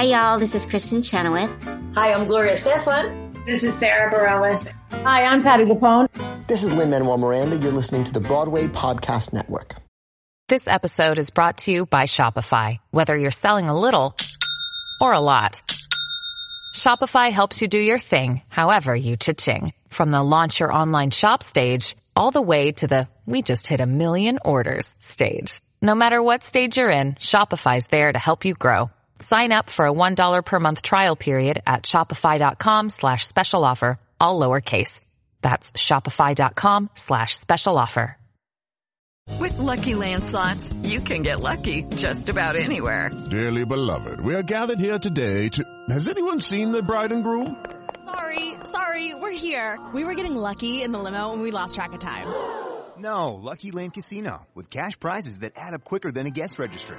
Hi, y'all. This is Kristin Chenoweth. Hi, I'm Gloria Estefan. This is Sara Bareilles. Hi, I'm Patti LuPone. This is Lin Manuel Miranda. You're listening to the Broadway Podcast Network. This episode is brought to you by Shopify. Whether you're selling a little or a lot, Shopify helps you do your thing, however you cha-ching. From the launch your online shop stage, all the way to the we just hit a million orders stage. No matter what stage you're in, Shopify's there to help you grow. Sign up for a $1 per month trial period at shopify.com slash special offer, all lowercase. That's shopify.com slash special offer. With Lucky Land slots, you can get lucky just about anywhere. Dearly beloved, we are gathered here today to... Has anyone seen the bride and groom? Sorry, sorry, we're here. We were getting lucky in the limo and we lost track of time. No, Lucky Land Casino, with cash prizes that add up quicker than a guest registry.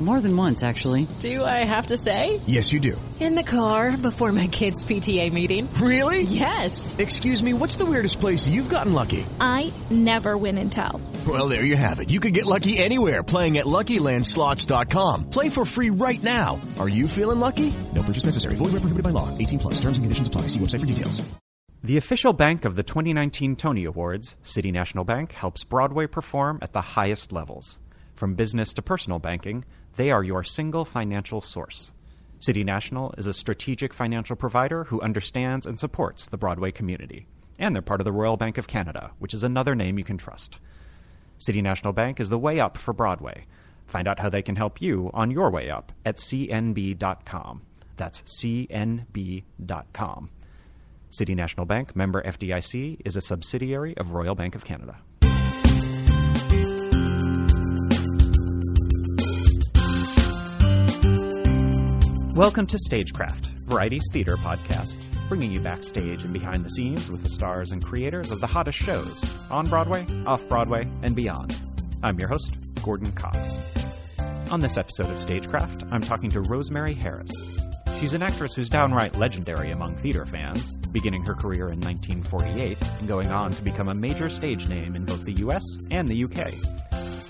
More than once, actually. Do I have to say? Yes, you do. In the car before my kids' PTA meeting. Really? Yes. Excuse me, what's the weirdest place you've gotten lucky? I never win and tell. Well, there you have it. You can get lucky anywhere playing at LuckyLandSlots.com. Play for free right now. Are you feeling lucky? No purchase necessary. Void where prohibited by law. 18 plus. Terms and conditions apply. See website for details. The official bank of the 2019 Tony Awards, City National Bank helps Broadway perform at the highest levels. From business to personal banking, they are your single financial source. City National is a strategic financial provider who understands and supports the Broadway community. And they're part of the Royal Bank of Canada, which is another name you can trust. City National Bank is the way up for Broadway. Find out how they can help you on your way up at cnb.com. That's cnb.com. City National Bank, member FDIC, is a subsidiary of Royal Bank of Canada. Welcome to Stagecraft, Variety's theater podcast, bringing you backstage and behind the scenes with the stars and creators of the hottest shows on Broadway, off Broadway, and beyond. I'm your host, Gordon Cox. On this episode of Stagecraft, I'm talking to Rosemary Harris. She's an actress who's downright legendary among theater fans, beginning her career in 1948 and going on to become a major stage name in both the US and the UK.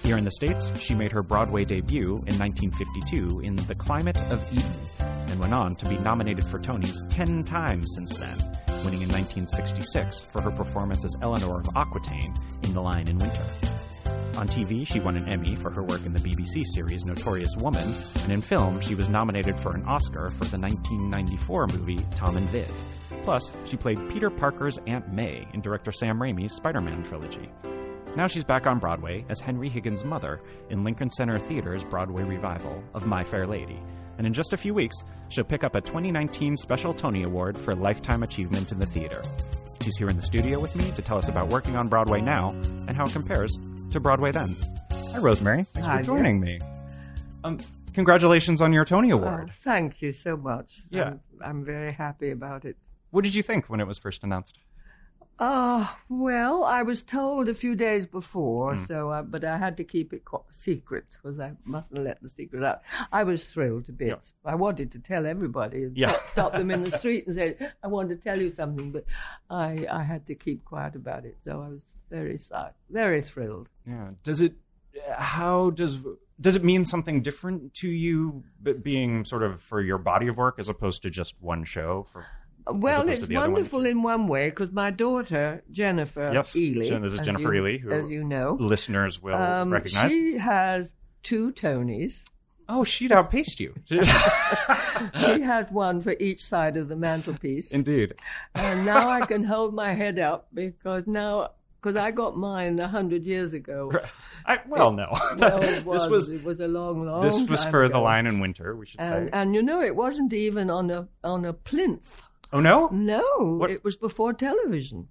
Here in the States, she made her Broadway debut in 1952 in The Climate of Eden and went on to be nominated for Tonys 10 times since then, winning in 1966 for her performance as Eleanor of Aquitaine in The Lion in Winter. On TV, she won an Emmy for her work in the BBC series Notorious Woman, and in film, she was nominated for an Oscar for the 1994 movie Tom and Viv. Plus, she played Peter Parker's Aunt May in director Sam Raimi's Spider Man trilogy. Now she's back on Broadway as Henry Higgins' mother in Lincoln Center Theater's Broadway revival of My Fair Lady. And in just a few weeks, she'll pick up a 2019 Special Tony Award for Lifetime Achievement in the Theater. She's here in the studio with me to tell us about working on Broadway now and how it compares to Broadway then. Hi, Rosemary. Thanks Hi, for joining me. Um, congratulations on your Tony Award. Oh, thank you so much. Yeah. I'm, I'm very happy about it. What did you think when it was first announced? Uh, well, I was told a few days before, Hmm. so uh, but I had to keep it secret because I mustn't let the secret out. I was thrilled to bits. I wanted to tell everybody and Yeah. stop, stop them in the street and say, "I wanted to tell you something," but I I had to keep quiet about it. So I was very sad, very thrilled. Yeah. Does it? How does does it mean something different to you, being sort of for your body of work as opposed to just one show? For Well, it's other one? wonderful in one way because my daughter Jennifer Yes, Ehle, this is Jennifer you, Ehle, who as you know, listeners will um, recognize. She has two Tonys. Oh, she'd outpaced you. she has one for each side of the mantelpiece. Indeed. And now I can hold my head up because now, because I got mine a hundred years ago. I, well, no. Well, it was, this was it was a long, long. this was for ago. the Lion in Winter. We should And, say. and you know, it wasn't even on a on a plinth. Oh no. No, What- it was before television.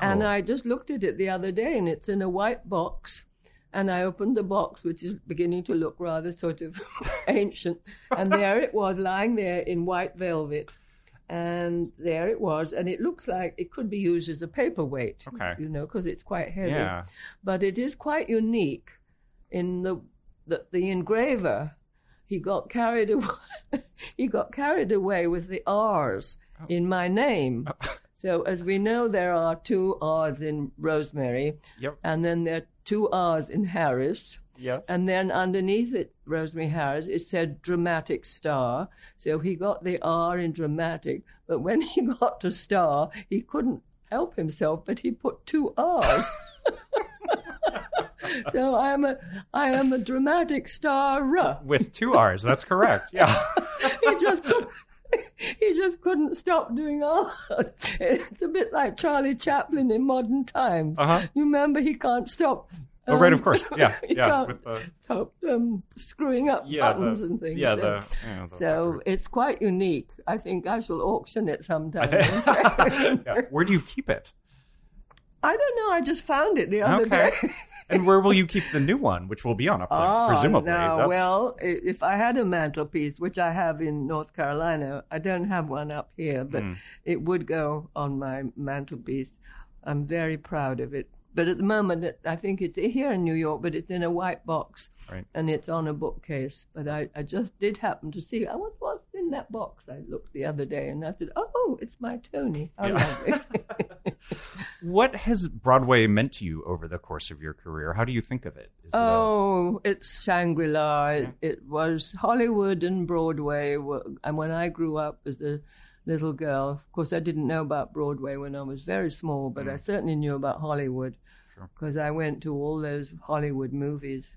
And Oh. I just looked at it the other day, and it's in a white box. And I opened the box, which is beginning to look rather sort of ancient. And there it was, lying there in white velvet. and there it was, and it looks like it could be used as a paperweight. Okay. You know, because it's quite heavy. Yeah. But it is quite unique in the the, the engraver. He got carried away. he got carried away with the R's Oh. in my name. Oh. So as we know, there are two R's in Rosemary, Yep. and then there are two R's in Harris. Yes. And then underneath it, Rosemary Harris, it said dramatic star. So he got the R in dramatic, but when he got to star, he couldn't help himself, but he put two R's. so I am a I am a dramatic star. With two R's. That's correct. Yeah. he just couldn't, he just couldn't stop doing art. It's a bit like Charlie Chaplin in modern times. Uh-huh. You remember he can't stop. Oh, right, of um, course. Yeah, yeah, with the- stop um, screwing up Yeah, the- buttons and things. yeah, so the- the so it's quite unique. I think I shall auction it sometime. yeah. Where do you keep it? I don't know. I just found it the other Okay. day. And where will you keep the new one, which will be on a plate, Ah, presumably? no. That's- Well, if I had a mantelpiece, which I have in North Carolina, I don't have one up here, but Mm. it would go on my mantelpiece. I'm very proud of it. But at the moment, I think it's here in New York, but it's in a white box Right. and it's on a bookcase. But I, I just did happen to see, I wonder what's in that box. I looked the other day and I said, oh, oh it's my Tony. Lovely. What has Broadway meant to you over the course of your career? How do you think of it? Is it a- Oh, it's Shangri La. It, it was Hollywood and Broadway. were- And when I grew up as a little girl, of course, I didn't know about Broadway when I was very small, but I mm. certainly knew about Hollywood because I went to all those Hollywood movies.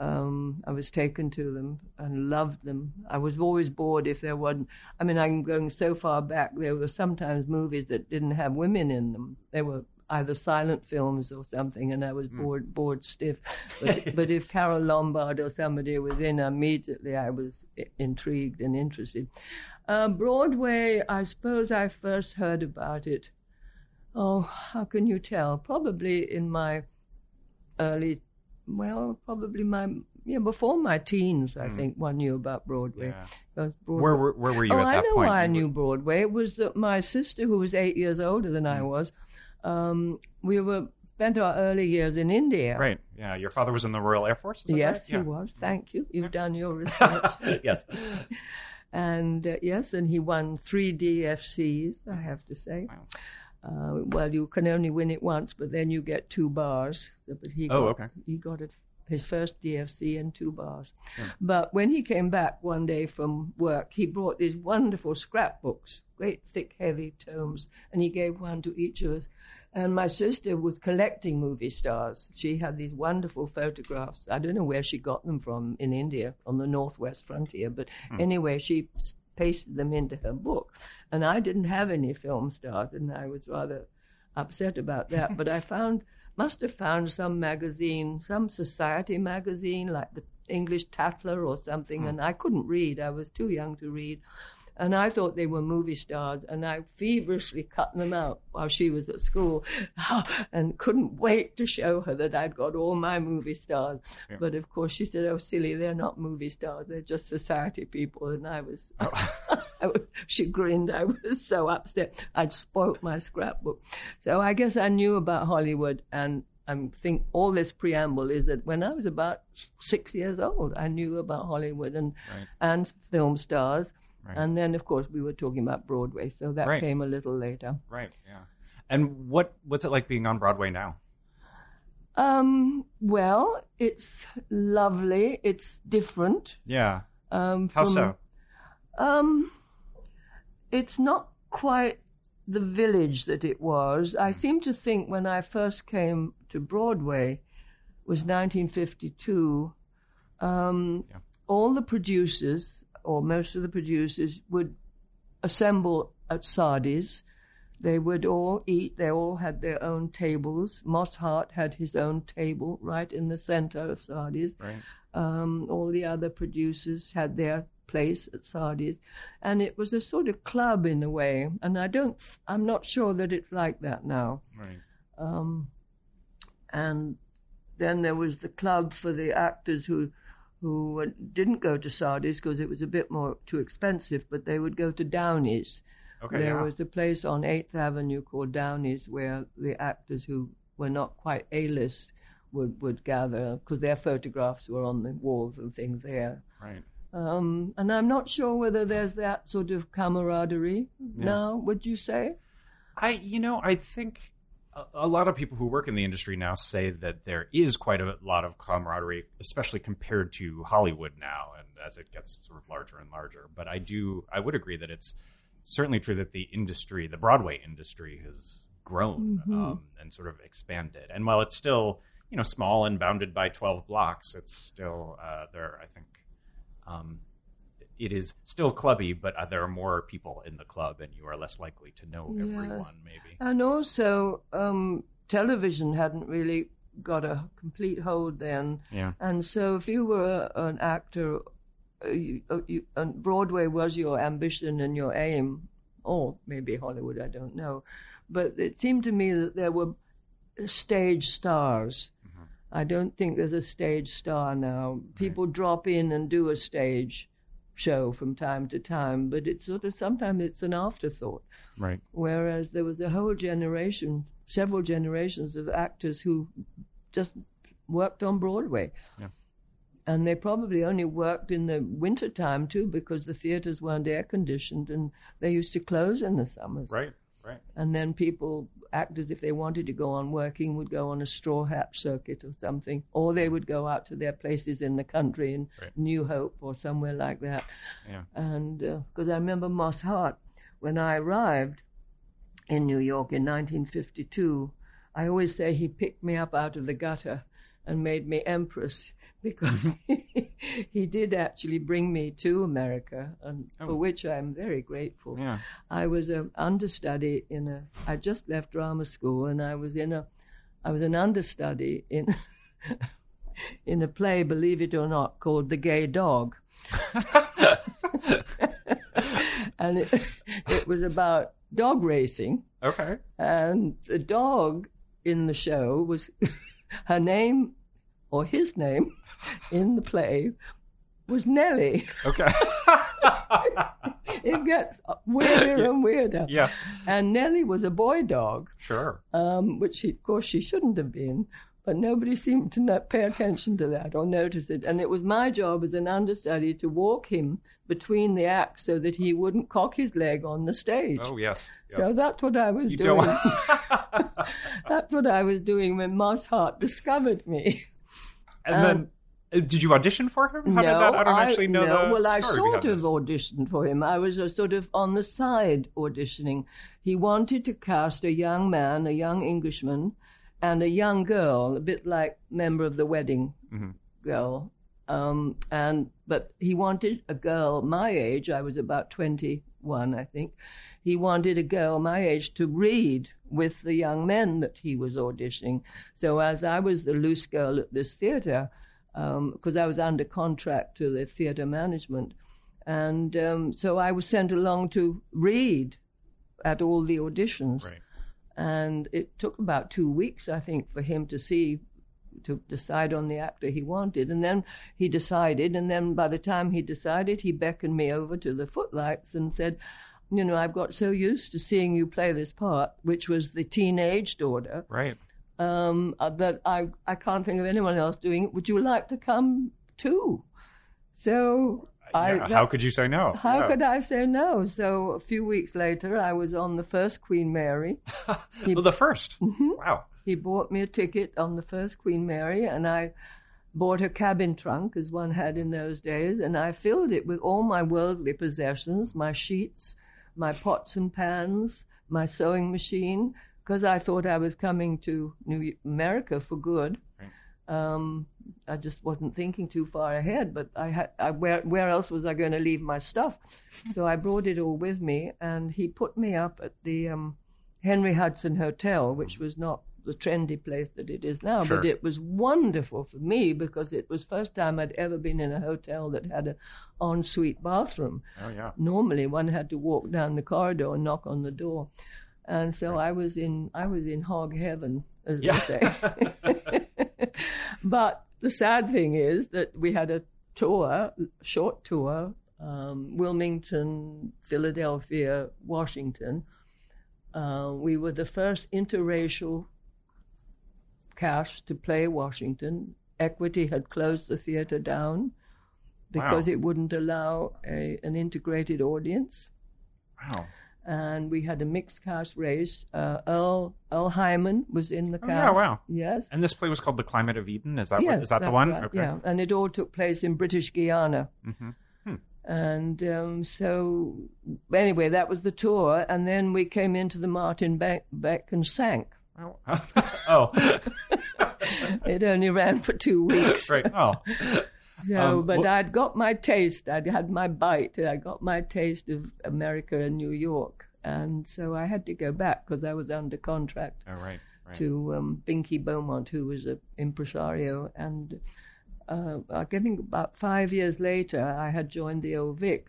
Um, I was taken to them and loved them. I was always bored if there wasn't. I mean, I'm going so far back. There were sometimes movies that didn't have women in them. They were either silent films or something, and I was bored, bored stiff. But, but if Carole Lombard or somebody was in, immediately I was i- intrigued and interested. Uh, Broadway, I suppose I first heard about it. Oh, how can you tell? Probably in my early, well, probably my yeah before my teens. I think one knew about Broadway. Yeah. Because Where were- where were you oh, I know point? why I knew Broadway. It was that my sister, who was eight years older than Mm. I was, um, we were spent our early years in India. Right. Yeah. Your father was in the Royal Air Force? Yes, right? he Yeah. was. Thank you. You've done your research. yes. and uh, yes, and he won three DFCs. I have to say. Uh, well, you can only win it once, but then you get two bars. But he Oh, got, okay. He got it, his first DFC and two bars. Yeah. But when he came back one day from work, he brought these wonderful scrapbooks, great thick, heavy tomes, and he gave one to each of us. And my sister was collecting movie stars. She had these wonderful photographs. I don't know where she got them from in India on the northwest frontier, but Hmm. anyway, she pasted them into her book. And I didn't have any film stars, and I was rather upset about that. but I found, must have found some magazine, some society magazine, like the English Tatler or something, Hmm. and I couldn't read. I was too young to read. And I thought they were movie stars, and I feverishly cut them out while she was at school, and couldn't wait to show her that I'd got all my movie stars. Yeah. But of course, she said, "Oh, silly, they're not movie stars; they're just society people." And I was, oh. I was she grinned. I was so upset. I'd spoilt my scrapbook. So I guess I knew about Hollywood, and I think all this preamble is that when I was about six years old, I knew about Hollywood and Right. and film stars. Right. And then, of course, we were talking about Broadway, so that Right. came a little later. Right. Yeah. And what what's it like being on Broadway now? Um, well, it's lovely. It's different. Yeah. Um, How from- so? Um, it's not quite the village that it was. I seem to think when I first came to Broadway was 1952. Um, All the producers, or most of the producers, would assemble at Sardi's. They would all eat. They all had their own tables. Moss Hart had his own table right in the center of Sardi's. Right. Um, all the other producers had their place at Sardi's, and it was a sort of club in a way. And I don't, I'm not sure that it's like that now. Right. Um, and then there was the club for the actors who who didn't go to Sardi's because it was a bit more too expensive, but they would go to Downey's, Okay, there yeah. was a place on Eighth Avenue called Downey's where the actors who were not quite A-list would would gather because their photographs were on the walls and things there. Right. Um, and I'm not sure whether there's that sort of camaraderie Yeah. now. Would you say? I, you know, I think a, lot of people who work in the industry now say that there is quite a lot of camaraderie, especially compared to Hollywood now, and as it gets sort of larger and larger. But I do, I would agree that it's certainly true that the industry, the Broadway industry, has grown Mhm. um, and sort of expanded. And while it's still, you know, small and bounded by twelve blocks, it's still uh, there. I think. Um, it is still clubby, but uh, there are more people in the club, and you are less likely to know Yeah. everyone. Maybe. And also, um, television hadn't really got a complete hold then. Yeah. And so, if you were an actor, uh, you, uh, you, and Broadway was your ambition and your aim, or maybe Hollywood, I don't know. But it seemed to me that there were stage stars. I don't think there's a stage star now. People drop in and do a stage show from time to time, but it's sort of sometimes it's an afterthought. Right. Whereas there was a whole generation, several generations of actors who just worked on Broadway. Yeah. And they probably only worked in the winter time too, because the theaters weren't air conditioned and they used to close in the summers. Right. Right. And then people, actors, if they wanted to go on working, would go on a straw hat circuit or something, or they would go out to their places in the country in Right. New Hope or somewhere like that. Yeah. And uh, because I remember Moss Hart, when I arrived in New York in 1952, I always say he picked me up out of the gutter and made me empress because he did actually bring me to America, and Oh. for which I'm very grateful. Yeah. I was an understudy in a. I just left drama school, and I was in a. I was an understudy in. in a play, believe it or not, called The Gay Dog. and it, it was about dog racing. Okay. And the dog in the show was her name or his name in the play was Nellie. Okay. it gets weirder and weirder. Yeah. And Nellie was a boy dog, Sure. um, which she, of course she shouldn't have been, but nobody seemed to no- pay attention to that or notice it. And it was my job as an understudy to walk him between the acts so that he wouldn't cock his leg on the stage. Oh yes. yes. So that's what I was You doing. that's what I was doing when Moss Hart discovered me. And um, then, uh, did you audition for him? How no, did that? I don't actually know no. Well, I sort of auditioned for him. I was a sort of on the side auditioning. He wanted to cast a young man, a young Englishman, and a young girl, a bit like member of the wedding Mhm. girl. Um, and but he wanted a girl my age. I was about twenty-one, I think. He wanted a girl my age to read with the young men that he was auditioning. So as I was the loose girl at this theatre, because I was under contract to the theatre management, and um, so I was sent along to read at all the auditions. Right. And it took about two weeks, I think, for him to see, to decide on the actor he wanted. And then he decided, and then by the time he decided, he beckoned me over to the footlights and said, You know, I've got so used to seeing you play this part, which was the teenage daughter, Right. um, uh, that I, I can't think of anyone else doing it. Would you like to come too? So I. Yeah, how could you say no? how Yeah. could I say no? So a few weeks later, I was on the first Queen Mary. well, the 1st Mhm. Wow. He bought me a ticket on the first Queen Mary, and I bought a cabin trunk, as one had in those days, and I filled it with all my worldly possessions my sheets, my pots and pans, my sewing machine, because I thought I was coming to New America for good. Um, I just wasn't thinking too far ahead, but I had I, where where else was I going to leave my stuff? so I brought it all with me, and he put me up at the um, Henry Hudson Hotel, which was not the trendy place that it is now, Sure. but it was wonderful for me because it was first time I'd ever been in a hotel that had an ensuite bathroom. Oh yeah. Normally, one had to walk down the corridor and knock on the door, and so I was in I was in hog heaven, as Yeah. they say. but the sad thing is that we had a tour, short tour um, Wilmington, Philadelphia, Washington. Uh, we were the first interracial cast to play Washington. Equity had closed the theater down because Wow. it wouldn't allow a, an integrated audience. Wow. And we had a mixed cast race. Uh, Earl Earl Hyman was in the Oh, cast. yeah, wow. Yes. And this play was called The Climate of Eden. Is that yes, what, is that the one? right, Okay. Yeah, and it all took place in British Guiana. Mm-hmm. And um, so, anyway, that was the tour. And then we came into the Martin Beck, Beck and sank. Oh. it only ran for two weeks. right. Oh. So, Um, but I'd got my taste. I'd had my bite. I got my taste of America and New York. And so I had to go back because I was under contract Oh, right. right. to um, Binkie Beaumont, who was an impresario. And uh, I think about five years later, I had joined the Old Vic,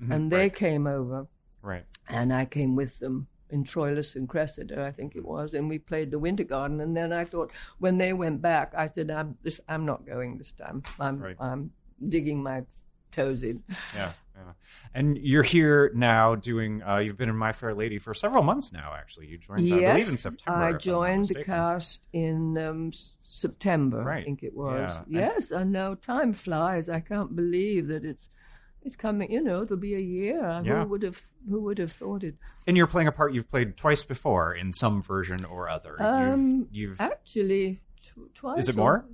Mhm, and they right. came over, Right. and I came with them in Troilus and Cressida, I think it was, and we played the Winter Garden. And then I thought, when they went back, I said, "I'm this. I'm not going this time. I'm Right. I'm digging my toes in." Yeah, yeah. And you're here now doing. Uh, you've been in My Fair Lady for several months now. Actually, you joined. I yes, believe in September. I if I'm not joined the cast in um, September, I think it was. Yeah, and- Yes, I know time flies. I can't believe that it's it's coming. You know, it'll be a year. Yeah. Who would have Who would have thought it? And you're playing a part you've played twice before in some version or other. Um, you've, you've actually tw- twice. Is it or- more?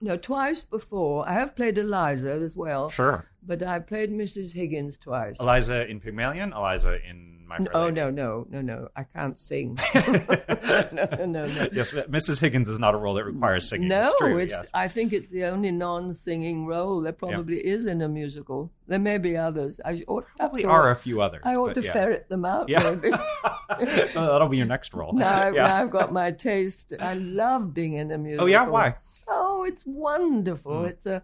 No, twice before. I have played Eliza as well. Sure. But I've played Mrs. Higgins twice. Eliza in Pygmalion, Eliza in My Fair Oh Lady. no, no, no, no! I can't sing. no, no, no, no. yes, Mrs. Higgins is not a role that requires singing. No, it's true. it's. yes. I think it's the only non-singing role there probably is in a musical. There may be others. I ought, Probably are a few others, I ought to yeah. ferret them out. Yeah. Oh, That'll be your next role. now, I've, Yeah. now I've got my taste. I love being in a musical. Oh yeah, why? Oh, it's wonderful. Mm. It's a,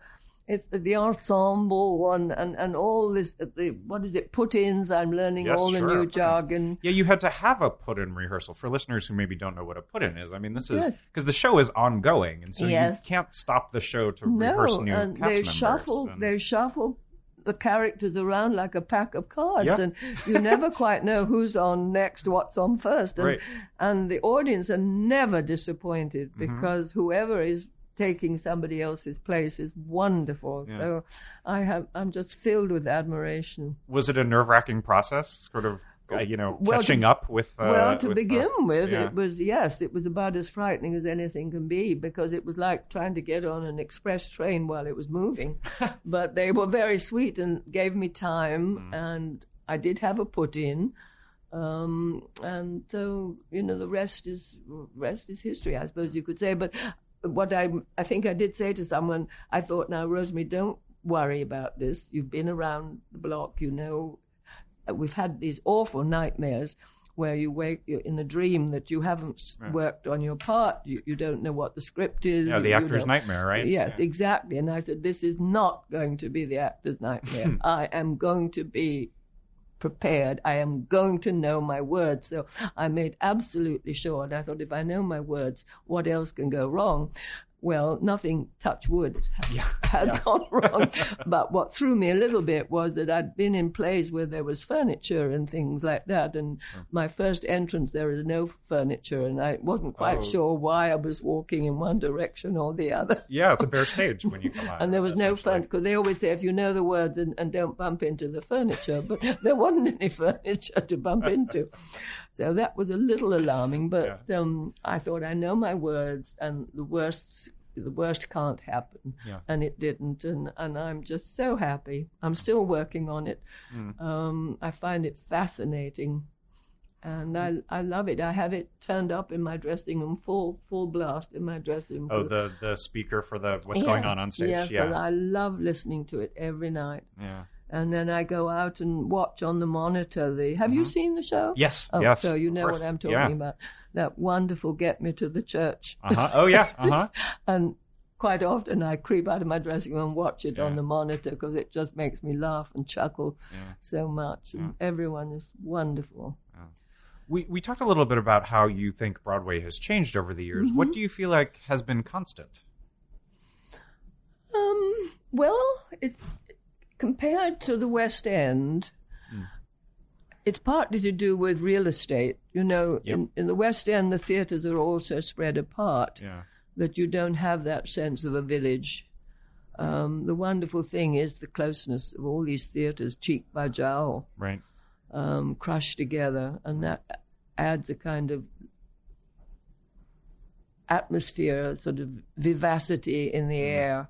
it's the ensemble and, and, and all this. The, what is it? Put-ins. I'm learning Yes, all the new jargon. Yeah, you had to have a put-in rehearsal for listeners who maybe don't know what a put-in is. I mean, this is because the show is ongoing, and so Yes. you can't stop the show to No, rehearse new and cast they members. shuffle. and- They shuffle the characters around like a pack of cards, Yeah. and you never quite know who's on next, what's on first, and Right. and the audience are never disappointed Mhm. because whoever is taking somebody else's place is wonderful. Yeah. So I have I'm just filled with admiration. was it a nerve-wracking process, sort of, uh, you know, Well, catching to- up with? Uh, well, to with, begin uh, with, yeah. it was yes, it was about as frightening as anything can be because it was like trying to get on an express train while it was moving. but they were very sweet and gave me time, Mm. and I did have a put in. Um, and so you know the rest is rest is history, I suppose you could say. But what I I think I did say to someone, I thought, now Rosemary, don't worry about this. You've been around the block, you know we've had these awful nightmares where you wake you're in a dream that you haven't Yeah. worked on your part. You, you don't know what the script is. Yeah, the you actor's don't- nightmare, right? Yes, Yeah. exactly. And I said, this is not going to be the actor's nightmare. Hmm. I am going to be prepared. I am going to know my words. So I made absolutely sure. And I thought, if I know my words, what else can go wrong? Well, nothing, touch wood, has gone wrong. but what threw me a little bit was that I'd been in plays where there was furniture and things like that. And hmm. my first entrance, there was no furniture. And I wasn't quite Oh. sure why I was walking in one direction or the other. Yeah, it's a bare stage when you come on. And there was no fun because they always say if you know the words and, and don't bump into the furniture, but there wasn't any furniture to bump into. So that was a little alarming, but um, I thought I know my words and the worst the worst can't happen. Yeah. And it didn't and, and I'm just so happy. I'm still working on it. Mm. Um, I find it fascinating. And I I love it. I have it turned up in my dressing room, full full blast in my dressing room. Oh, the the speaker for the what's going on on stage. Yes, yeah. I love listening to it every night. Yeah. And then I go out and watch on the monitor the. Have you Mhm. seen the show? Yes, Oh, yes, So you know what I'm talking Yeah. about. That wonderful "Get Me to the Church." Uh-huh. Oh, yeah. Uh-huh. and quite often I creep out of my dressing room and watch it on the monitor because it just makes me laugh and chuckle Yeah. so much. And everyone is wonderful. We we talked a little bit about how you think Broadway has changed over the years. What Mhm. do you feel like has been constant? Um, well, it compared to the West End, it's partly to do with real estate. You know, Yep. in, in the West End, the theatres are also spread apart Yeah. that you don't have that sense of a village. Um, the wonderful thing is the closeness of all these theatres, cheek by jowl, Right. um, crushed together, and that adds a kind of atmosphere, sort of vivacity in the air,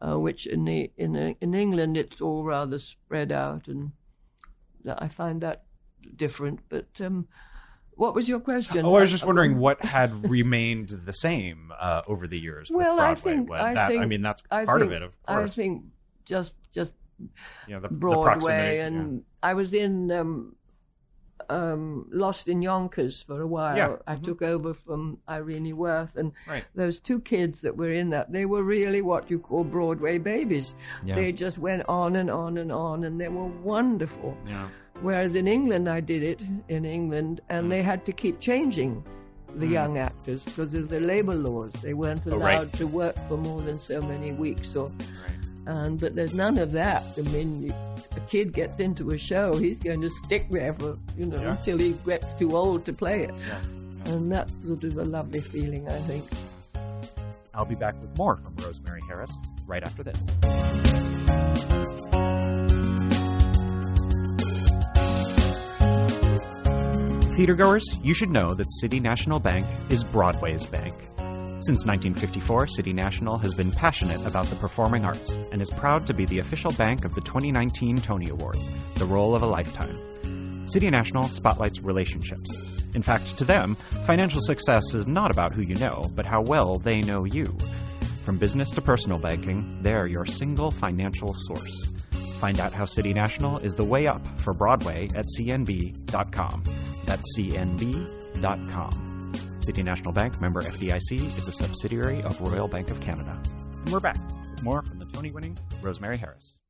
uh, which in the in the, in England it's all rather spread out, and that- I find that different. But um, what was your question? Oh, I was just wondering what had remained the same uh, over the years. with Well, I think I that, think I mean, that's I part think, of it, of course. I think just just you know, the, the Broadway, proximity, and I was in um, um, Lost in Yonkers for a while. Yeah. I took over from Irene Worth, and Right. those two kids that were in that, they were really what you call Broadway babies. Yeah. They just went on and on and on, and they were wonderful. Yeah. Whereas in England, I did it in England, and they had to keep changing the Mm. young actors because of the labor laws. They weren't Oh, allowed right. to work for more than so many weeks. Or, and but there's none of that. I mean, a kid gets into a show, he's going to stick there for you know Yeah. until he gets too old to play it, Yeah. and that's sort of a lovely feeling, I think. I'll be back with more from Rosemary Harris right after this. Theatergoers, you should know that City National Bank is Broadway's bank. Since 1954, City National has been passionate about the performing arts and is proud to be the official bank of the 2019 Tony Awards, the role of a lifetime. City National spotlights relationships. In fact, to them, financial success is not about who you know, but how well they know you. From business to personal banking, they're your single financial source. Find out how City National is the way up for Broadway at cnb.com. That's cnb.com. City National Bank, member FDIC, is a subsidiary of Royal Bank of Canada. And we're back with more from the Tony winning Rosemary Harris.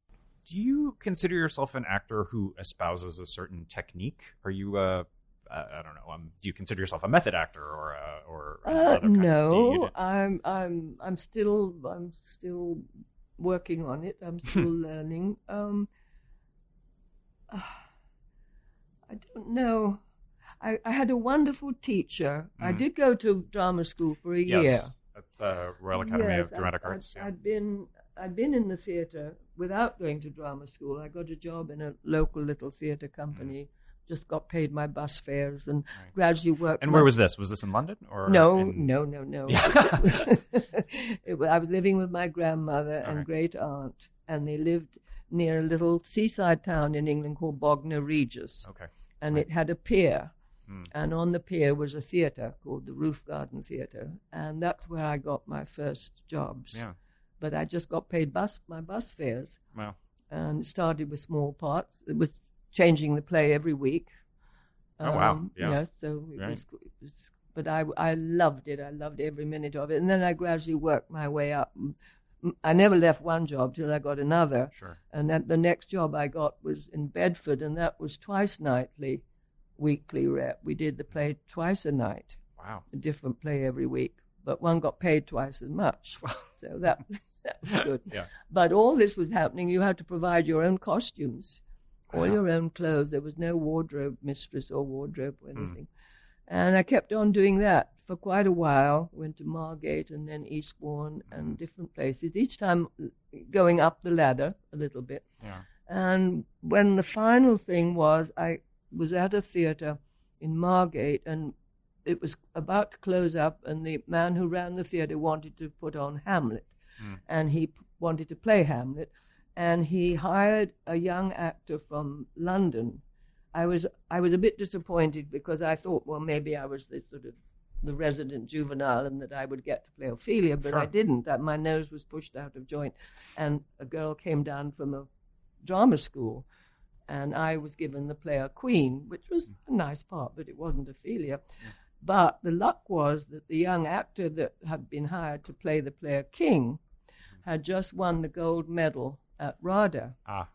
Do you consider yourself an actor who espouses a certain technique? Are you uh, uh, I don't know. Um, do you consider yourself a method actor or uh, or Uh, another kind of- do you- no, you- I'm I'm I'm still I'm still working on it. I'm still learning. Um, I don't know. I, I had a wonderful teacher. I Mm. did go to drama school for a year. yes, at the Royal Academy Yes, of Dramatic Arts. I'd, yeah. Been I'd been in the theatre without going to drama school. I got a job in a local little theatre company. Just got paid my bus fares and gradually worked. And where was this? Was this in London or no, in- no, no, no. It I was living with my grandmother and Okay. great aunt, and they lived near a little seaside town in England called Bognor Regis. Okay. And it had a pier. Hmm. And on the pier was a theatre called the Roof Garden Theatre. And that's where I got my first jobs. Yeah. But I just got paid bus my bus fares. Wow. And it started with small parts. It was changing the play every week. Oh, wow. Um, Yeah. yeah, so it Right. was, it was but I, I loved it. I loved every minute of it. And then I gradually worked my way up. I never left one job till I got another. Sure. And then the next job I got was in Bedford, and that was twice nightly, weekly rep. We did the play twice a night, Wow. a different play every week, but one got paid twice as much. so that, that was good. Yeah. But all this was happening. You had to provide your own costumes, all your own clothes. There was no wardrobe mistress or wardrobe or Hmm. anything. And I kept on doing that for quite a while. Went to Margate and then Eastbourne Hmm. and different places, each time going up the ladder a little bit. Yeah. And when the final thing was, I was at a theatre in Margate and it was about to close up, and the man who ran the theatre wanted to put on Hamlet. Hmm. And he p- wanted to play Hamlet. And he hired a young actor from London. I was I was a bit disappointed because I thought, well, maybe I was the sort of the resident juvenile and that I would get to play Ophelia, but I didn't. My nose was pushed out of joint, and a girl came down from a drama school, and I was given the player Queen, which was a nice part, but it wasn't Ophelia. But the luck was that the young actor that had been hired to play the player King had just won the gold medal at RADA. Ah.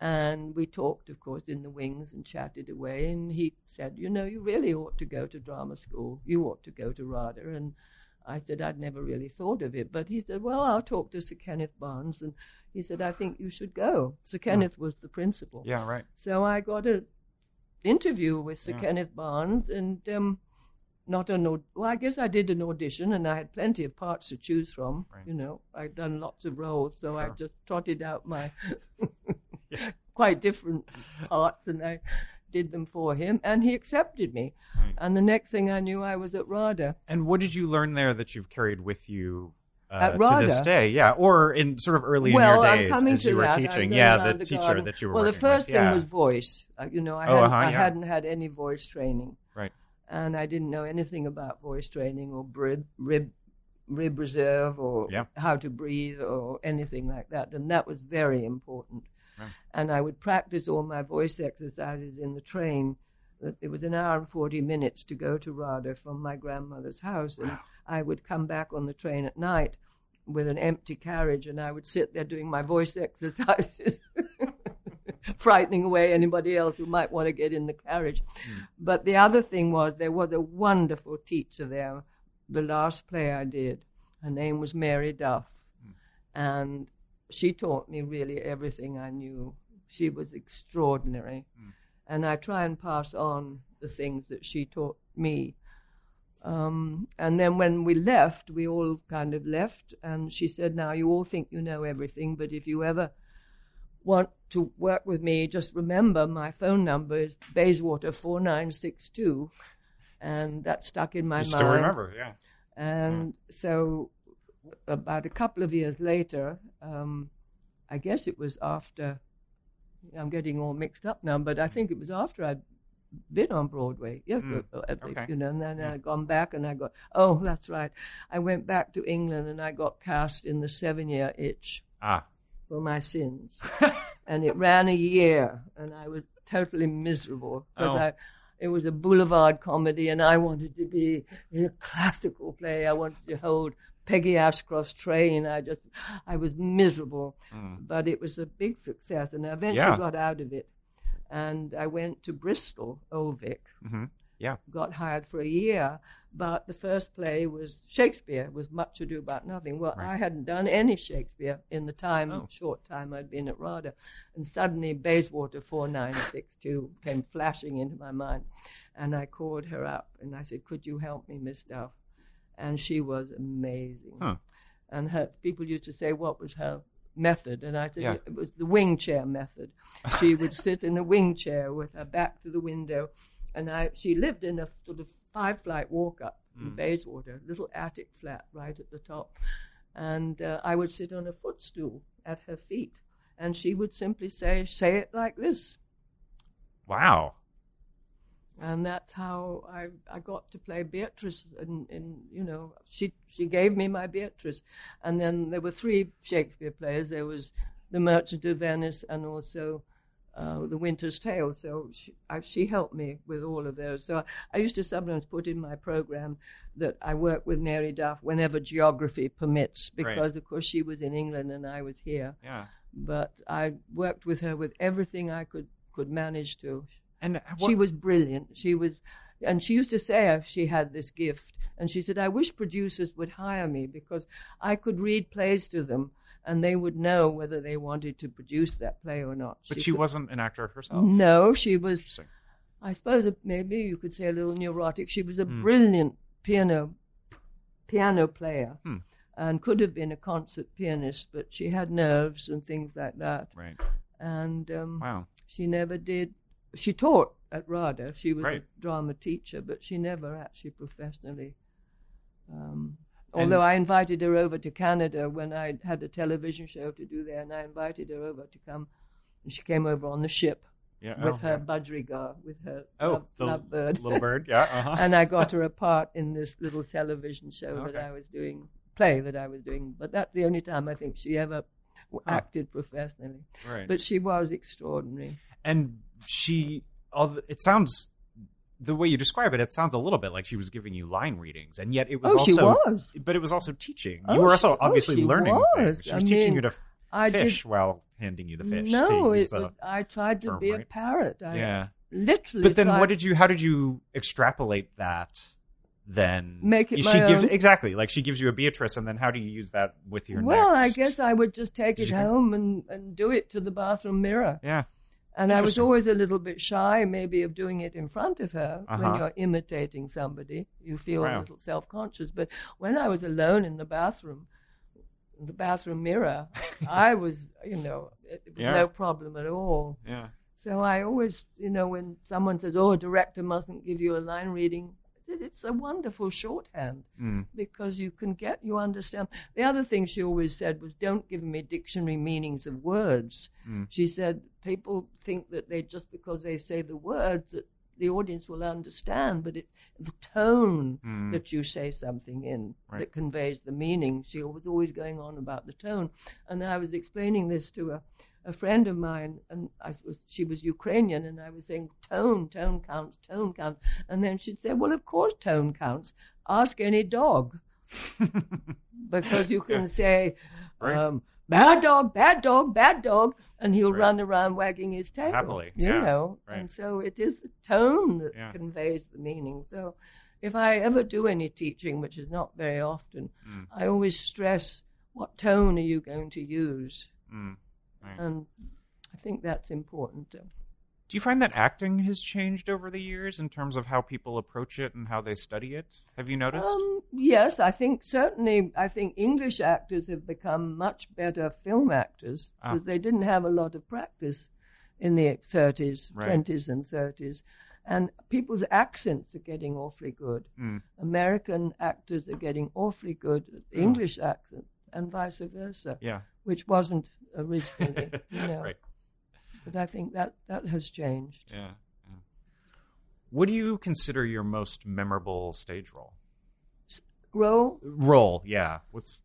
And we talked, of course, in the wings and chatted away. And he said, You know, you really ought to go to drama school. You ought to go to RADA. And I said I'd never really thought of it, but he said, "Well, I'll talk to Sir Kenneth Barnes," and he said, "I think you should go." Sir Kenneth was the principal. Yeah, right. So I got an interview with Sir Yeah. Kenneth Barnes, and um, not an aud- well, I guess I did an audition, and I had plenty of parts to choose from. Right. You know, I'd done lots of roles, so I just trotted out my quite different parts, and I did them for him, and he accepted me. Right. And the next thing I knew, I was at RADA. And what did you learn there that you've carried with you uh, At to this day? Yeah, or in sort of early well, in your days I'm coming as to you were that. Teaching. Yeah, around the, teacher garden. that you were Well, the first with. thing yeah. was voice. Uh, you know, I, Oh, hadn't, uh-huh, I yeah. hadn't had any voice training. Right. And I didn't know anything about voice training or rib, rib, rib reserve or Yeah. how to breathe or anything like that. And that was very important. Right. And I would practice all my voice exercises in the train. It was an hour and 40 minutes to go to RADA from my grandmother's house. And I would come back on the train at night with an empty carriage and I would sit there doing my voice exercises, frightening away anybody else who might want to get in the carriage. Hmm. But the other thing was there was a wonderful teacher there, the last play I did. Her name was Mary Duff. Hmm. And she taught me really everything I knew. She was extraordinary. And I try and pass on the things that she taught me. Um, and then when we left, we all kind of left, and she said, Now you all think you know everything, but if you ever want to work with me, just remember my phone number is Bayswater 4962. And that stuck in my You mind. still remember, yeah. And so, about a couple of years later, um, I guess it was after, I'm getting all mixed up now, but I think it was after I'd been on Broadway. Yeah, Mm. uh, the- Okay. you know, and then I'd gone back and I got, oh, that's right. I went back to England and I got cast in the seven year itch Ah, for my sins. and it ran a year, and I was totally miserable because Oh. I. It was a boulevard comedy, and I wanted to be in a classical play. I wanted to hold Peggy Ashcroft's train. I just, I was miserable, Mm. but it was a big success, and I eventually Yeah. got out of it. And I went to Bristol, Old Vic, hmm yeah. got hired for a year, but the first play was Shakespeare, was Much Ado About Nothing. Well, Right. I hadn't done any Shakespeare in the time, Oh. short time I'd been at RADA, and suddenly Bayswater 4962 came flashing into my mind, and I called her up and I said, "Could you help me, Miss Duff?" And she was amazing. Huh. And her people used to say, "What was her?" Method, and I said Yeah. it was the wing chair method. She would sit in a wing chair with her back to the window, and I she lived in a sort of five flight walk up in Mm. Bayswater, little attic flat right at the top, and uh, I would sit on a footstool at her feet, and she would simply say, "Say it like this," Wow. And that's how I I got to play Beatrice. And, and you know, she she gave me my Beatrice, and then there were three Shakespeare plays. There was The Merchant of Venice, and also uh, The Winter's Tale. So she, I, she helped me with all of those. So I used to sometimes put in my program that I work with Mary Duff whenever geography permits, Right. because of course she was in England and I was here. Yeah. But I worked with her with everything I could could manage to. And she was brilliant. She was, and she used to say she had this gift. And she said, I wish producers would hire me because I could read plays to them and they would know whether they wanted to produce that play or not. But she could- wasn't an actor herself. No, she was, I suppose maybe you could say a little neurotic. She was a Hmm. brilliant piano piano player Hmm. and could have been a concert pianist, but she had nerves and things like that. Right. And um, Wow. she never did. She taught at RADA. She was Right. a drama teacher, but she never actually professionally. Um, although I invited her over to Canada when I had a television show to do there, and I invited her over to come, and she came over on the ship Yeah, with oh, her yeah. budgerigar, with her Oh, love, the lovebird. little bird, yeah, uh-huh. and I got her a part in this little television show that I was doing, play that I was doing. But that's the only time I think she ever acted professionally. Right. But she was extraordinary. and she it sounds the way you describe it it sounds a little bit like she was giving you line readings and yet it was Oh, she also was. but it was also teaching Oh, you were she- also oh, obviously she learning was. things she was I teaching mean, you to I did- fish while handing you the fish no, it was, I tried to term, be a parrot. I yeah literally. but then tried, what did you how did you extrapolate that then Make it she gives own. exactly like she gives you a Beatrice, and then how do you use that with your Well, I guess I would just take Did it you think- home and, and do it to the bathroom mirror. yeah, And I was always a little bit shy, maybe, of doing it in front of her when Uh-huh. you're imitating somebody. You feel a little self conscious. But when I was alone in the bathroom, in the bathroom mirror, I was, you know, it was Yeah. no problem at all. yeah. So I always, you know, when someone says, "Oh, a director mustn't give you a line reading," it- it's a wonderful shorthand Mm. because you can get, you understand. The other thing she always said was, "Don't give me dictionary meanings of words." Mm. She said, "People think that they just because they say the words that the audience will understand, but it, the tone Mm. that you say something in Right. that conveys the meaning." She was always going on about the tone, and I was explaining this to a a friend of mine, and I was, she was Ukrainian, and I was saying, tone, tone counts, tone counts. And then she'd say, well, of course tone counts. Ask any dog. because you can say, Right. um, bad dog, bad dog, bad dog, and he'll Right. run around wagging his tail. Happily, You yeah, know, right. and so it is the tone that Yeah. conveys the meaning. So if I ever do any teaching, which is not very often, Mm. I always stress what tone are you going to use? Mm. Right. And I think that's important. Do you find that acting has changed over the years in terms of how people approach it and how they study it? Have you noticed? Um, yes, I think certainly. I think English actors have become much better film actors Ah. because they didn't have a lot of practice in the 30s, Right. 20s, and 30s. And people's accents are getting awfully good. Mm. American actors are getting awfully good at English accents, and vice versa. Yeah. Which wasn't originally, you know. Right. But I think that that has changed. Yeah, yeah. What do you consider your most memorable stage role? Role? Role, yeah. What's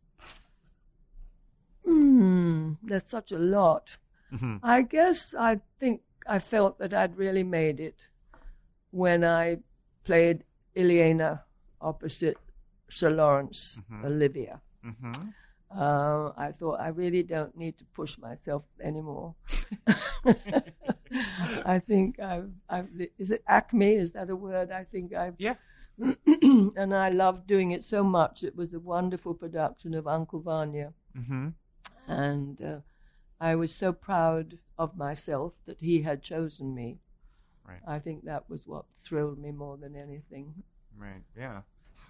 Hmm, there's such a lot. Mhm. I guess I think I felt that I'd really made it when I played Ileana opposite Sir Laurence Mhm. Olivier. Mhm. Uh, I thought I really don't need to push myself anymore. I think I've, I've, is it acme? Is that a word? I think I've, yeah. and I loved doing it so much. It was a wonderful production of Uncle Vanya Mm-hmm. and uh, I was so proud of myself that he had chosen me. Right. I think that was what thrilled me more than anything. Right. Yeah.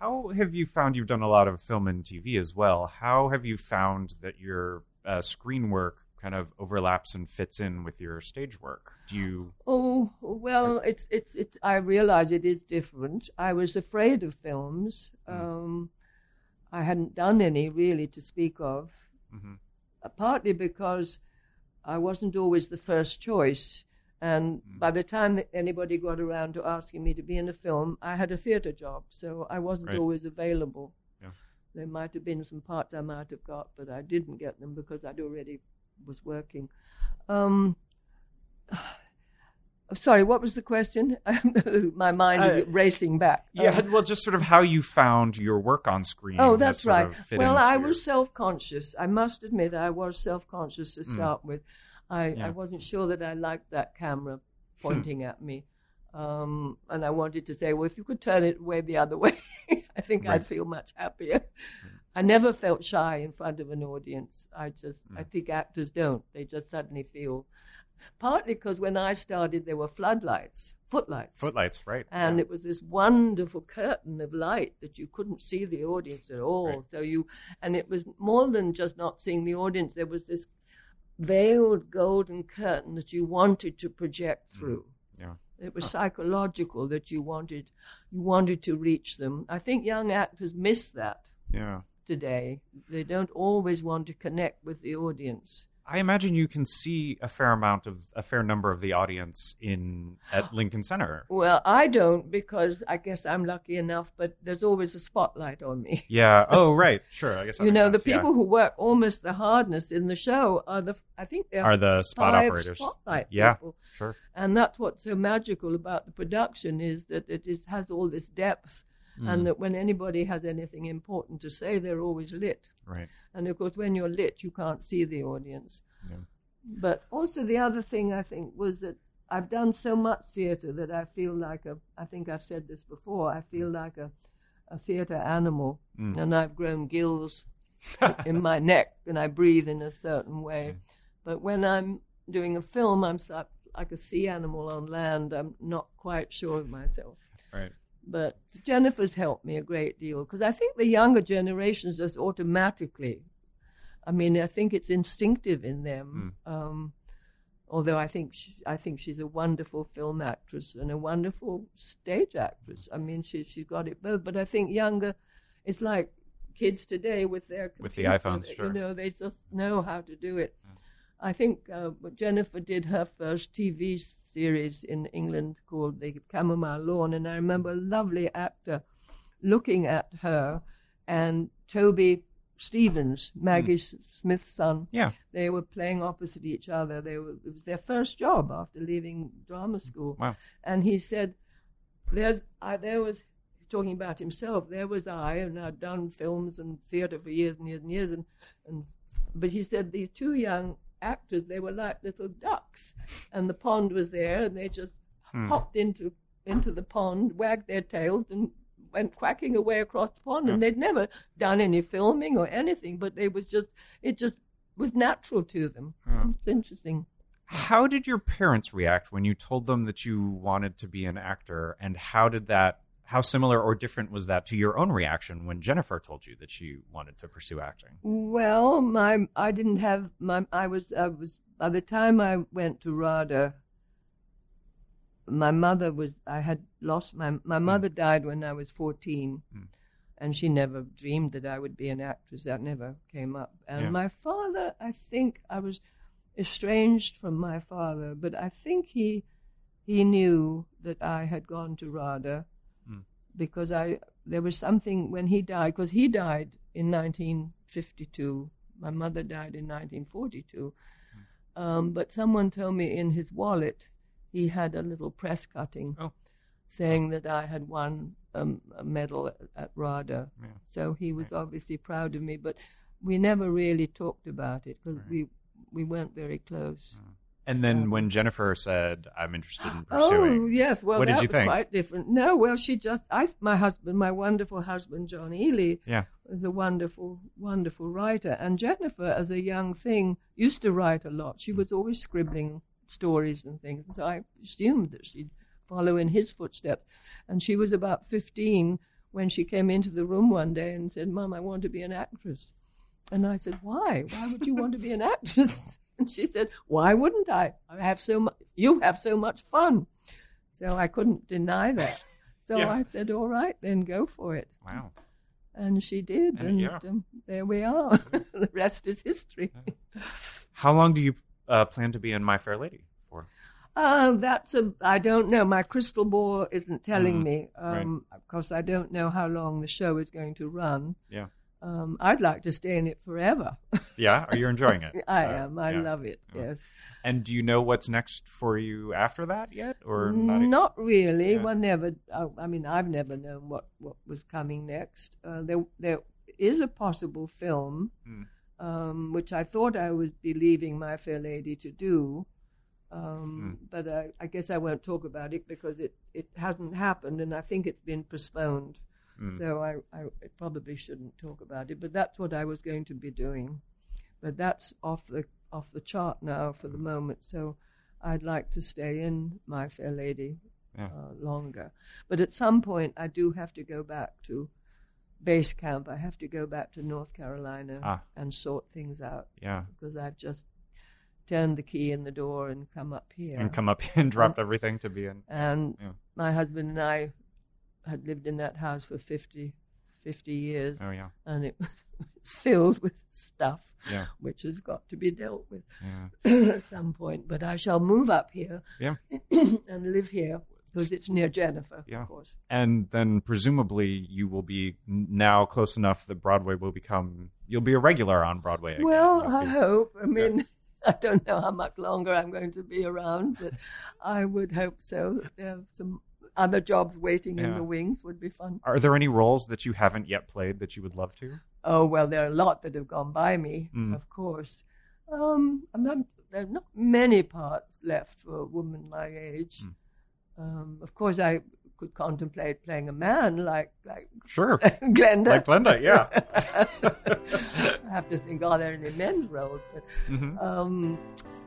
How have you found you've done a lot of film and TV as well? How have you found that your uh, screen work kind of overlaps and fits in with your stage work? Do you? Oh well, it's it's it's. I realize it is different. I was afraid of films. Um, I hadn't done any really to speak of, Mhm. uh, partly because I wasn't always the first choice. And by the time that anybody got around to asking me to be in a film, I had a theatre job, so I wasn't Right. always available. Yeah. There might have been some parts I might have got, but I didn't get them because I'd already was working. Um, sorry, what was the question? My mind is Uh, racing back. Yeah. Um, well, just sort of how you found your work on screen. Oh, that's sort right. Well, I your- was self-conscious. I must admit, I was self-conscious to Mm. start with. I, Yeah. I wasn't sure that I liked that camera pointing at me, um, and I wanted to say, well, if you could turn it way the other way, I think Right. I'd feel much happier. I never felt shy in front of an audience. I just, I Mm. think actors don't. They just suddenly feel. Partly because when I started, there were floodlights, footlights. Footlights, right? And yeah. it was this wonderful curtain of light that you couldn't see the audience at all. Right. So you, and it was more than just not seeing the audience. There was this veiled golden curtain that you wanted to project mm-hmm. through. Yeah. It was psychological that you wanted, you wanted to reach them. I think young actors miss that Yeah. today. They don't always want to connect with the audience. I imagine you can see a fair amount of a fair number of the audience in at Lincoln Center. Well, I don't because I guess I'm lucky enough, but there's always a spotlight on me. Yeah. Oh, right. Sure. I guess you know, sense, the yeah. people who work almost the hardest in the show are the, I think they're Are the spot operators. spotlight Yeah, people. sure. And that's what's so magical about the production is that it is, has all this depth, Mm. and that when anybody has anything important to say, they're always lit. Right. And of course, when you're lit, you can't see the audience. Yeah. But also, the other thing I think was that I've done so much theatre that I feel like a, I think I've said this before, I feel like a, a theatre animal, Mm. and I've grown gills in my neck, and I breathe in a certain way. But when I'm doing a film, I'm like a sea animal on land. I'm not quite sure of myself. Right. But Jennifer's helped me a great deal because I think the younger generations just automatically. I mean, I think it's instinctive in them. Um, although I think she, I think she's a wonderful film actress and a wonderful stage actress. I mean, she she's got it both. But I think younger, it's like kids today with their With the iPhones, you sure. know, they just know how to do it. I think uh, Jennifer did her first TV series in England called The Chamomile Lawn, and I remember a lovely actor looking at her and Toby Stephens, Maggie hmm. S Smith's son. Yeah. They were playing opposite each other. They were, it was their first job after leaving drama hmm. school. Wow. And he said, "There's, I, there was." Talking about himself, there was I, and I'd done films and theatre for years and years and years, and, and but he said these two young actors, they were like little ducks, and the pond was there, and they just Hmm. hopped into into the pond, wagged their tails, and went quacking away across the pond. And they'd never done any filming or anything, but they was just it just was natural to them. Yeah. It's interesting. How did your parents react when you told them that you wanted to be an actor, and how did that? How similar or different was that to your own reaction when Jennifer told you that she wanted to pursue acting? Well, my I didn't have my I was I was by the time I went to RADA. My mother was I had lost my my hmm. mother died when I was fourteen, hmm. and she never dreamed that I would be an actress. That never came up. And Yeah. my father, I think I was estranged from my father, but I think he he knew that I had gone to RADA because I there was something when he died because he died in 1952. My mother died in 1942. Um, but someone told me in his wallet he had a little press cutting saying that I had won um, a medal at, at RADA. Yeah. So he was obviously proud of me, but we never really talked about it because we we weren't very close. And then when Jennifer said, "I'm interested in oh, pursuing," Oh yes, well what that did you was think? quite different. No, well she just I my husband, my wonderful husband John Ehle, Yeah. was a wonderful, wonderful writer. And Jennifer, as a young thing, used to write a lot. She hmm. was always scribbling stories and things. and So I assumed that she'd follow in his footsteps. And she was about 15 when she came into the room one day and said, "Mom, I want to be an actress. And I said, Why? Why would you want to be an actress? And she said, Why wouldn't I? I have so much, you have so much fun. So I couldn't deny that. So Yeah. I said, All right, then go for it. Wow. And she did, And- and, yeah. um, there we are. the rest is history. How long do you uh, plan to be in My Fair Lady for? Oh, that's a. I don't know. My crystal ball isn't telling Mm, me. right. Um, Of course, I don't know how long the show is going to run. Yeah. Um, I'd like to stay in it forever. Yeah. Are you enjoying it? I Uh, am. I yeah. love it. Yeah. Yes. And do you know what's next for you after that yet, or not? Not really. Yeah. One never. I, I mean, I've never known what, what was coming next. Uh, there, there is a possible film, Mm. um, which I thought I would be leaving My Fair Lady to do, um, Hmm. but I, I guess I won't talk about it because it, it hasn't happened, and I think it's been postponed. Mm. So I, I probably shouldn't talk about it. But that's what I was going to be doing. But that's off the off the chart now for the moment. So I'd like to stay in My Fair Lady Yeah. uh, longer. But at some point, I do have to go back to base camp. I have to go back to North Carolina Ah. and sort things out. Yeah. Because I've just turned the key in the door and come up here. And come up here and dropped everything to be in. And Yeah. my husband and I had lived in that house for 50, 50 years. Oh, yeah. And it was filled with stuff, Yeah. which has got to be dealt with Yeah. at some point. But I shall move up here Yeah. and live here because it's near Jennifer, Yeah. of course. And then presumably you will be now close enough that Broadway will become you'll be a regular on Broadway again. Well, You'll I be- hope. I mean, I don't know how much longer I'm going to be around, but I would hope so. Are some other jobs waiting in the wings would be fun. Are there any roles that you haven't yet played that you would love to? Oh well, there are a lot that have gone by me, Mm. of course. Um, I'm not, there are not many parts left for a woman my age. Mm. Um, of course, I could contemplate playing a man like like sure Glenda. Like Glenda, yeah. I have to think, are there any men's roles? But Mhm. um,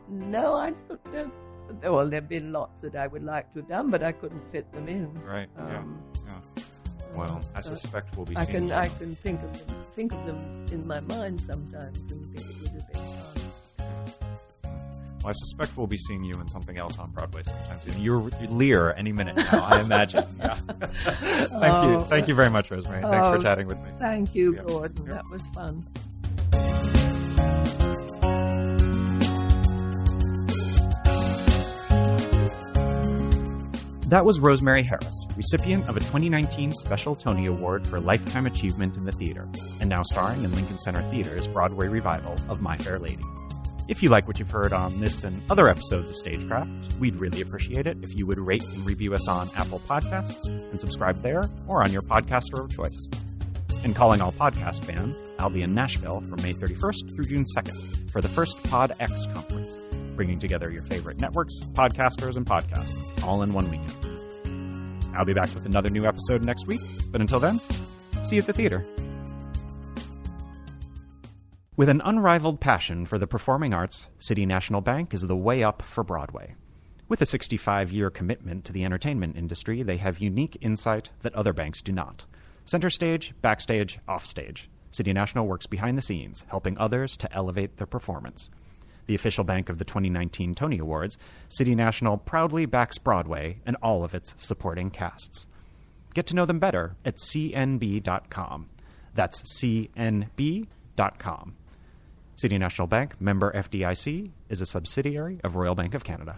no, I don't. Well, there have been lots that I would like to have done, but I couldn't fit them in. Right. Um, yeah. Well, I suspect we'll be I can you. I can think of them, think of them in my mind sometimes and think it would have been fun. Well, I suspect we'll be seeing you in something else on Broadway sometime soon. You're, you're Lear any minute now, I imagine. Yeah. thank you. Oh. Thank you very much, Rosemary. Thanks for Oh, chatting with me. Thank you, Yeah. Gordon. That was fun. That was Rosemary Harris, recipient of a 2019 Special Tony Award for Lifetime Achievement in the Theater, and now starring in Lincoln Center Theater's Broadway revival of My Fair Lady. If you like what you've heard on this and other episodes of Stagecraft, we'd really appreciate it if you would rate and review us on Apple Podcasts and subscribe there or on your podcaster of choice. And calling all podcast fans, I'll be in Nashville from May 31st through June 2nd for the first Pod X conference, bringing together your favorite networks, podcasters, and podcasts all in one weekend. I'll be back with another new episode next week, but until then, see you at the theater. With an unrivaled passion for the performing arts, City National Bank is the way up for Broadway. With a 65 year commitment to the entertainment industry, they have unique insight that other banks do not. Center stage, backstage, offstage. City National works behind the scenes, helping others to elevate their performance. The official bank of the 2019 Tony Awards, City National proudly backs Broadway and all of its supporting casts. Get to know them better at cnb.com. That's cnb.com. City National Bank, member FDIC, is a subsidiary of Royal Bank of Canada.